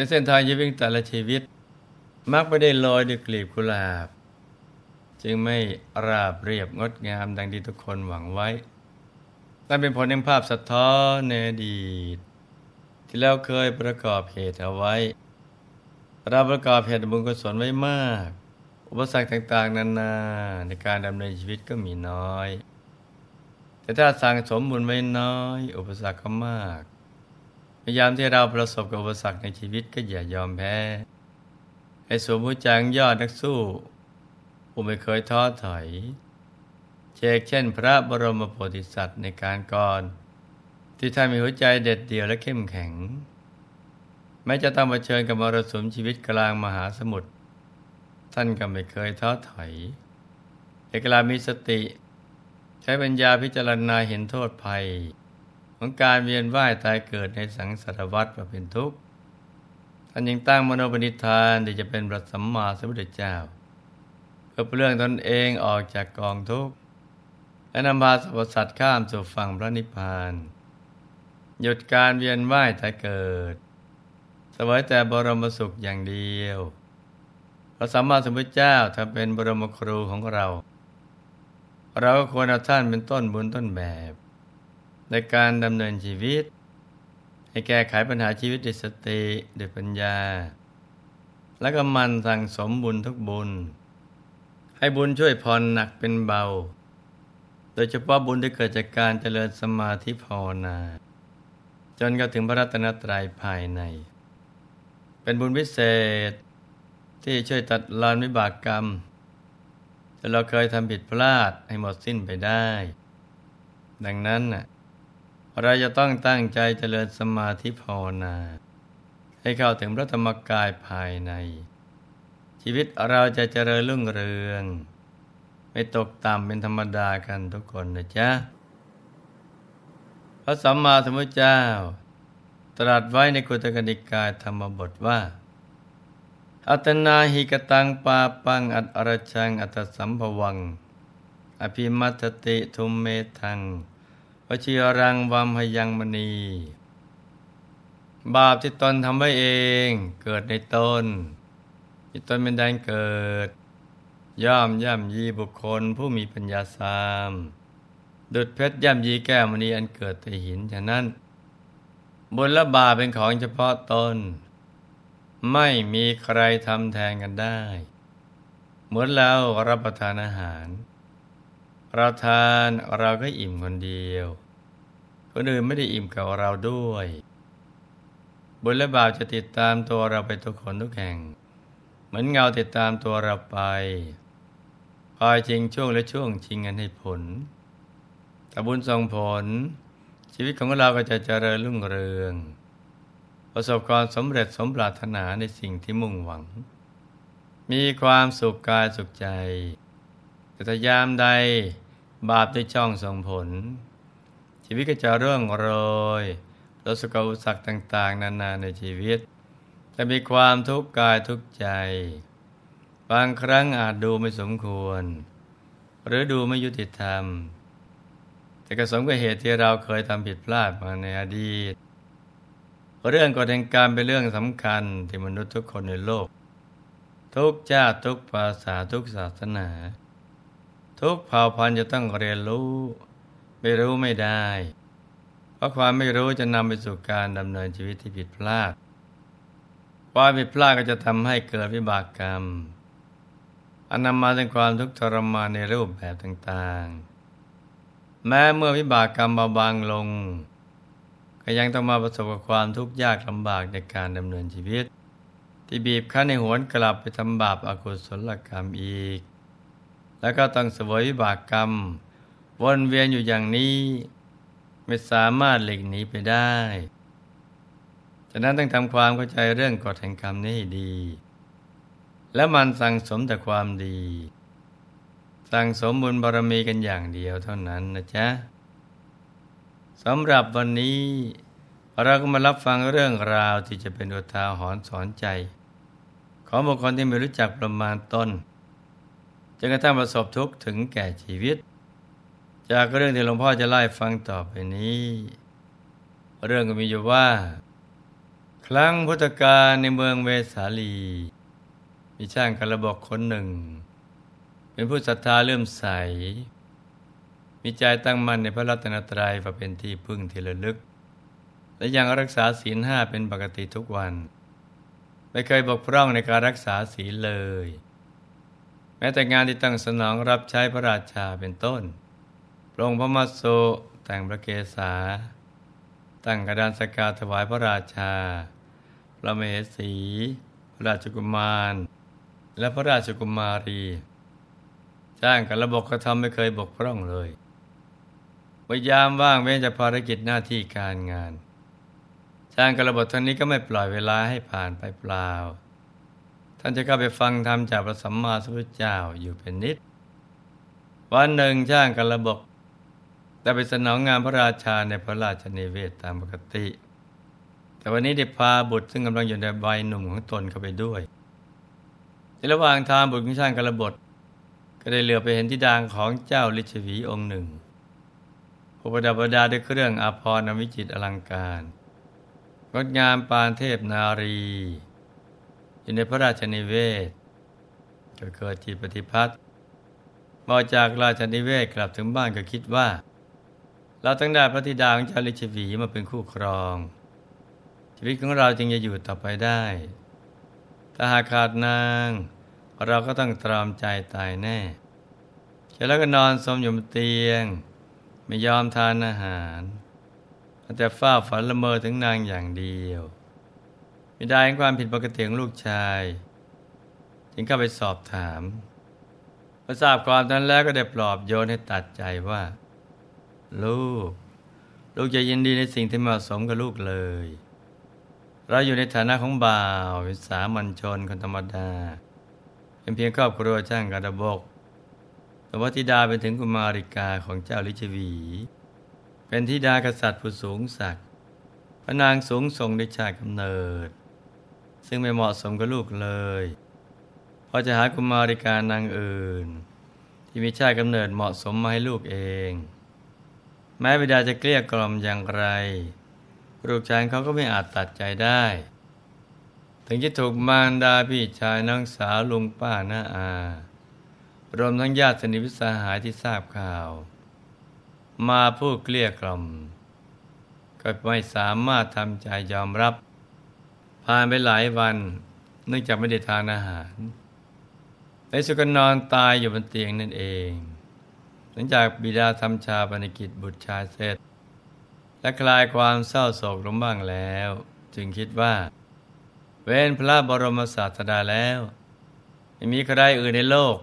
ในเส้นทางชีวิตแต่ละชีวิต มักไม่ได้ลอยด้วยกลีบกุหลาบ จึงไม่ราบเรียบงดงามดังที่ทุกคนหวังไว้นั่นเป็นผลแห่งภาพสะท้อนในอดีต ที่แล้วเคยประกอบเหตุเอาไว้ เราประกอบเหตุบุญกุศลไว้มาก อุปสรรคต่าง ๆ นานาในการดำเนินชีวิตก็มีน้อย แต่ถ้าสั่งสมบุญไว้น้อย อุปสรรคก็มากายามที่เราประสบกับอุปสรรคในชีวิตก็อย่ายอมแพ้ ให้สวมหัวใจยอดนักสู้ผู้ไม่เคยท้อถอย เชกเช่นพระบรมโพธิสัตว์ในการก่อน ที่ท่านมีหัวใจเด็ดเดี่ยวและเข้มแข็ง แม้จะต้องเผชิญกับมรสุมชีวิตกลางมหาสมุทรท่านก็ไม่เคยท้อถอยเอกลามีสติ ใช้ปัญญาพิจารณาเห็นโทษภัย ของการเวียนว่ายตายเกิดในสังสารวัฏว่าเป็นทุกข์ท่านยังตั้งมโนปณิธานที่จะเป็นพระสัมมาสัมพุทธเจ้า เพื่อเปลื้องตนเองออกจากกองทุกข์และนำพาสรรพสัตว์ข้ามสู่ฝั่งพระนิพพาน หยุดการเวียนว่ายตายเกิดสวยแต่บรมสุขอย่างเดียวพระสัมมาสัมพุทธเจ้าถ้าเป็นบรมครูของเรา เราก็ควรเอาท่านเป็นต้นบุญต้นแบบ ในการดำเนินชีวิต ให้แก้ไขปัญหาชีวิตด้วยสติด้วยปัญญา แล้วก็มันสั่งสมบุญทุกบุญ ให้บุญช่วยผ่อนหนักเป็นเบา โดยเฉพาะบุญที่เกิดจากการเจริญสมาธิภาวนา จนกระถึงพระรัตนตรัยภายใน เป็นบุญพิเศษที่ช่วยตัดรอนวิบากกรรมแต่เราเคยทำผิดพลาดให้หมดสิ้นไปได้ ดังนั้นน่ะ เราจะต้องตั้งใจเจริญสมาธิภาวนา ให้เข้าถึงพระธรรมกายภายใน ชีวิตเราจะเจริญรุ่งเรือง ไม่ตกต่ำเป็นธรรมดากันทุกคนนะจ๊ะ พระสัมมาสัมพุทธเจ้า ตรัสไว้ในกุตกนิกายธรรมบทว่า อัตนาหิกตังปาปัง อัตอรชัง อัตสัมภวัง อภิมัตติทุมเมทัง วชิรังวัมหยังมณี บาปที่ตนทำไว้เองเกิดในตนที่ตนเป็นแดนเกิด ย่อมย่ำยีบุคคลผู้มีปัญญาสาม ดุดเพชรย่ำยีแก้วมณีอันเกิดแต่หินฉะนั้น บุญและบาปเป็นของเฉพาะตน ไม่มีใครทำแทนกันได้ เหมือนเรารับประทานอาหาร เราทานเราก็อิ่มคนเดียว คนอื่นไม่ได้อิ่มกับเราด้วย บุญและบาปจะติดตามตัวเราไปทุกคนทุกแห่ง เหมือนเงาติดตามตัวเราไปคอยชิงช่วงและช่วงชิงกันให้ผลถ้าบุญส่งผล ชีวิตของเราก็จะเจริญรุ่งเรือง ประสบความสำเร็จสมปรารถนาในสิ่งที่มุ่งหวัง มีความสุขกายสุขใจ แต่ถ้ายามใดบาปได้ช่องส่งผล ชีวิตก็จะเรื่องโรยประสบกับอุปสรรคต่าง ๆ นานาในชีวิต จะมีความทุกข์กายทุกข์ใจ บางครั้งอาจดูไม่สมควร หรือดูไม่ยุติธรรม แต่กระสมกับเหตุที่เราเคยทำผิดพลาดมาในอดีต เรื่องกฎแห่งกรรมเป็นเรื่องสำคัญที่มนุษย์ทุกคนในโลก ทุกชาติทุกภาษาทุกศาสนา ทุกเผ่าพันธุ์จะต้องเรียนรู้ ไม่รู้ไม่ได้ เพราะความไม่รู้จะนำไปสู่การดำเนินชีวิตที่ผิดพลาดความผิดพลาดก็จะทำให้เกิดวิบากกรรมอันนำมาถึงความทุกข์ทรมานในรูปแบบต่างๆ แม้เมื่อวิบากกรรมเบาบางลง ก็ยังต้องมาประสบกับความทุกข์ยากลำบากในการดำเนินชีวิต ที่บีบคั้นในหวนกลับไปทำบาปอากุศลกรรมอีก แล้วก็ต้องเสวยบากกรรม วนเวียนอยู่อย่างนี้ ไม่สามารถหลีกหนีไปได้ฉะนั้นต้องทำความเข้าใจเรื่องกฎแห่งกรรมนี้ให้ดี และมันสั่งสมแต่ความดี สั่งสมบุญบารมีกันอย่างเดียวเท่านั้นนะจ๊ะสำหรับวันนี้ เราก็มารับฟังเรื่องราวที่จะเป็นอุทาหรณ์สอนใจ ของบุคคลที่ไม่รู้จักประมาณต้น จนกระทั่งประสบทุกข์ถึงแก่ชีวิต จากเรื่องที่หลวงพ่อจะไล่ฟังต่อไปนี้ เรื่องก็มีอยู่ว่า ครั้งพุทธกาลในเมืองเวสาลี มีช่างกระบอกคนหนึ่ง เป็นผู้ศรัทธาเลื่อมใส มีใจตั้งมั่นในพระรัตนตรัยว่าเป็นที่พึ่งที่ระลึก และยังรักษาศีลห้าเป็นปกติทุกวัน ไม่เคยบกพร่องในการรักษาศีลเลย แม้แต่งานที่ตั้งสนองรับใช้พระราชาเป็นต้นพระองค์พระมัสโซแต่งพระเกศา ตั้งกระดานสกาถวายพระราชา พระเมเหสี พระราชกุมาร และพระราชกุมารี จ้างกับระบบกระทำไม่เคยบกพร่องเลยพยายามว่างเว้นจากภารกิจหน้าที่การงาน จ้างกับระบบทั้งนี้ก็ไม่ปล่อยเวลาให้ผ่านไปเปล่า ท่านจะเข้าไปฟังธรรมจากพระสัมมาสัมพุทธเจ้าอยู่เป็นนิด วันหนึ่งจ้างกระบบได้ไปสนองงานพระราชาในพระราชนิเวศตามปกติ แต่วันนี้ได้พาบุตรซึ่งกำลังอยู่ในใบหนุ่มของตนเข้าไปด้วย ในระหว่างทางบุตรของช่างกระบดก็ได้เหลือไปเห็นที่ดางของเจ้าลิชวีองค์หนึ่งผู้ประดับประดาด้วยเครื่องอาภรณ์วิจิตอลังการ งดงามปานเทพนารี อยู่ในพระราชนิเวศก็เกิดจิตปฏิพัทธ์มาจากราชนิเวศกลับถึงบ้านก็คิดว่า เราตั้งได้พระธิดาของเจ้าลิชวีมาเป็นคู่ครอง ชีวิตของเราจึงจะอยู่ต่อไปได้ถ้าหากขาดนางเราก็ต้องตรอมใจตายแน่เสร็จแล้วก็นอนสมอยู่บนเตียง ไม่ยอมทานอาหาร แต่ฝ้าฝันละเมอถึงนางอย่างเดียว ไม่ได้เห็นความผิดปกติของลูกชาย จึงเข้าไปสอบถามพอทราบความนั้นแล้วก็ได้ปลอบโยนให้ตัดใจว่า ลูก ลูกจะยินดีในสิ่งที่เหมาะสมกับลูกเลย เราอยู่ในฐานะของบ่าวเป็นสามัญชนคนธรรมดา เป็นเพียงครอบครัวช่างกระดบกแต่ว่าธิดาเป็นถึงกุมาริกาของเจ้าลิชวี เป็นธิดากษัตริย์ผู้สูงศักดิ์พระนางสูงส่งในชาติกำเนิด ซึ่งไม่เหมาะสมกับลูกเลยพอจะหากุมาริกานางอื่น ที่มีชาติกำเนิดเหมาะสมมาให้ลูกเอง แม้บิดาจะเกลี้ยกล่อมอย่างไร ลูกชายเขาก็ไม่อาจตัดใจได้ ถึงจะถูกมารดาพี่ชายน้องสาวลุงป้าน้าอารวมทั้งญาติสนิทวิสาหายที่ทราบข่าว มาพูดเกลี้ยกล่อม ก็ไม่สามารถทำใจยอมรับ ผ่านไปหลายวัน เนื่องจากไม่ได้ทานอาหารในสุกนอนตายอยู่บนเตียงนั่นเอง หลังจากบิดาทำชาปนกิจบุตรชายเสร็จ และคลายความเศร้าโศกลงบ้างแล้ว จึงคิดว่า เว้นพระบรมศาสดาแล้วไม่มีใครอื่นในโลก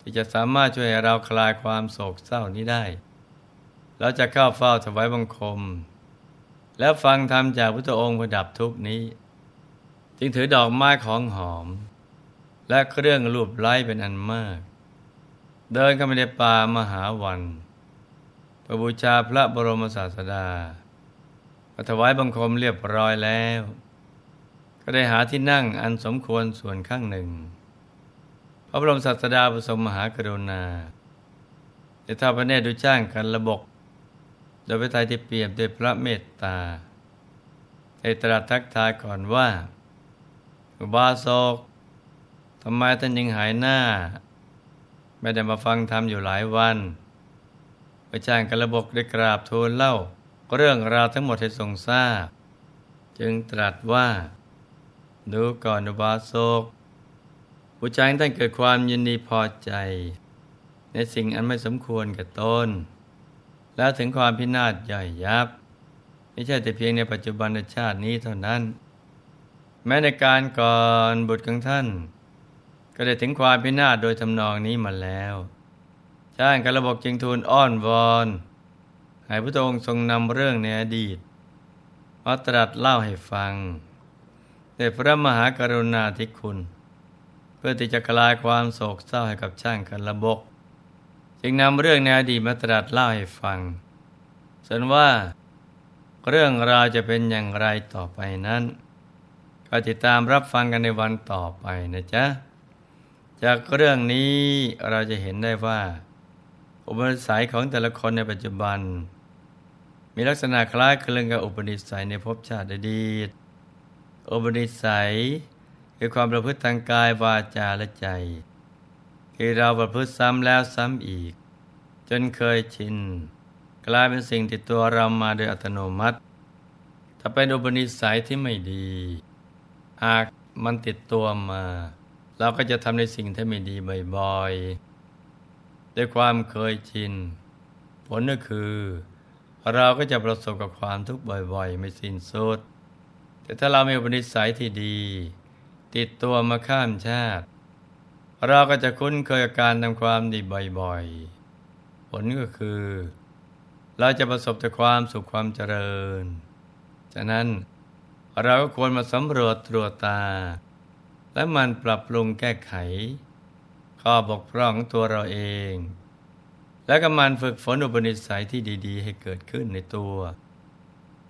ที่จะสามารถช่วยเราคลายความโศกเศร้านี้ได้ เราจะเข้าเฝ้าถวายบังคม แล้วฟังธรรมจากพุทธองค์ประดับทุกนี้ จึงถือดอกไม้ของหอม และเครื่องรูปไล้เป็นอันมาก เดินเข้าไปในป่ามหาวันประบูชาพระบรมศาสดาปถวายบังคมเรียบร้อยแล้ว ก็ได้หาที่นั่งอันสมควรส่วนข้างหนึ่ง พระบรมศาสดาประสมมหากรุณาได้ทอดพระเนตรดูจ้างกันระบก โดยพระทัยที่เปี่ยมด้วยพระเมตตาได้ตรัสทักทายก่อนว่า อุบาสกทำไมท่านยังหายหน้า ไม่ได้มาฟังธรรมอยู่หลายวันพระจ้างกระบกได้กราบทูลเล่าเรื่องราวทั้งหมดให้ทรงทราบ จึงตรัสว่า ดูก่อนอุบาสกผู้ชายท่านเกิดความยินดีพอใจ ในสิ่งอันไม่สมควรกับตนและถึงความพินาศใหญ่ยับ ไม่ใช่แต่เพียงในปัจจุบันชาตินี้เท่านั้น แม้ในการก่อนบุตรของท่าน ก็ได้ถึงความพินาศโดยทำนองนี้มาแล้วช่างกระบอกจึงทูลอ้อนวอนให้พระองค์ทรงนำเรื่องในอดีตมาตรัสเล่าให้ฟังแต่พระมหากรุณาธิคุณ เพื่อที่จะคลายความโศกเศร้าให้กับช่างกระบกจึงนำเรื่องในอดีตมาตรัสเล่าให้ฟังส่วนว่าเรื่องราวจะเป็นอย่างไรต่อไปนั้น ก็ติดตามรับฟังกันในวันต่อไปนะจ๊ะ จากเรื่องนี้เราจะเห็นได้ว่า อุปนิสัยของแต่ละคนในปัจจุบัน มีลักษณะคล้ายคลึงกับอุปนิสัยในภพชาติอดีต อุปนิสัยคือความประพฤติทางกายวาจาและใจ ที่เราประพฤติซ้ำแล้วซ้ำอีก จนเคยชิน กลายเป็นสิ่งติดตัวเรามาโดยอัตโนมัติ ถ้าเป็นอุปนิสัยที่ไม่ดี หากมันติดตัวมา เราก็จะทำในสิ่งที่ไม่ดีบ่อยๆด้วยความเคยชิน ผลก็คือ เราก็จะประสบกับความทุกข์บ่อยๆ ไม่สิ้นสุด แต่ถ้าเรามีอุปนิสัยที่ดี ติดตัวมาข้ามชาติ เราก็จะคุ้นเคยกับการทำความดีบ่อยๆ ผลก็คือ เราจะประสบแต่ความสุขความเจริญ ฉะนั้น เราก็ควรมาสำรวจตรวจตา และมันปรับปรุงแก้ไข ข้อบกพร่องของตัวเราเอง และก็มันฝึกฝนอุปนิสัยที่ดี ๆ ให้เกิดขึ้นในตัว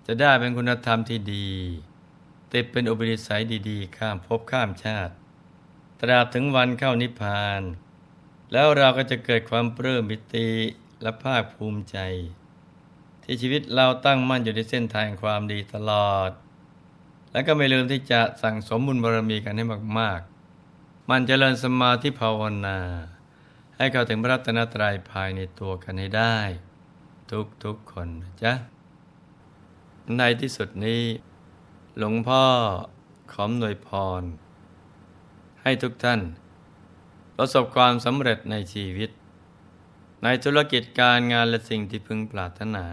จะได้เป็นคุณธรรมที่ดีติดเป็นอุปนิสัยดีๆ ข้ามภพข้ามชาติ ตราบถึงวันเข้านิพพาน แล้วเราก็จะเกิดความปลื้มปิติและภาคภูมิใจ ที่ชีวิตเราตั้งมั่นอยู่ในเส้นทางความดีตลอด และก็ไม่ลืมที่จะสั่งสมบุญบารมีกันให้มาก ๆ มันจเจริญสมาธิภาวนา ให้เข้าถึงพระรัตนตรัยภายในตัวกันให้ได้ ทุกๆคนนะจ๊ะ ในที่สุดนี้ หลวงพ่อขอมหน่วยพร ให้ทุกท่าน ประสบความสำเร็จในชีวิต ในธุรกิจการงานและสิ่งที่พึงปรารถนา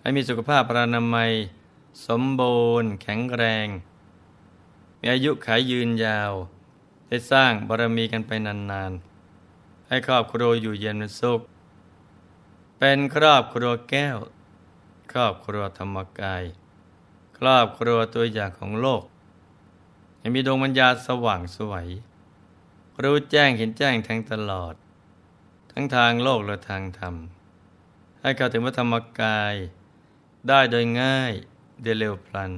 ให้มีสุขภาพพรานามัย สมบูรณ์ แข็งแรง มีอายุขายยืนยาว ได้สร้างบารมีกันไปนานๆ ให้ครอบครัวอยู่เย็นเป็นสุข เป็นครอบครัวแก้ว ครอบครัวธรรมกาย ครอบครัวตัวอย่างของโลกให้มีดวงปัญญาสว่างสวยรู้แจ้งเห็นแจ้งทั้งตลอด ทั้งทางโลกและทางธรรม ให้เข้าถึงพระธรรมกายได้โดยง่าย เดเร็วพลัน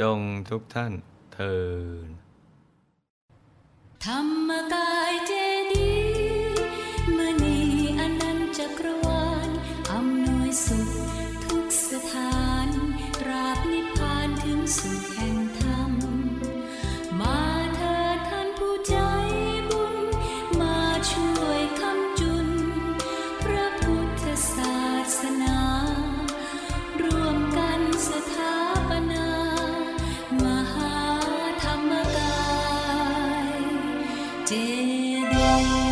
จงทุกท่านเทินธรรมกายเจ ကျေးဇူး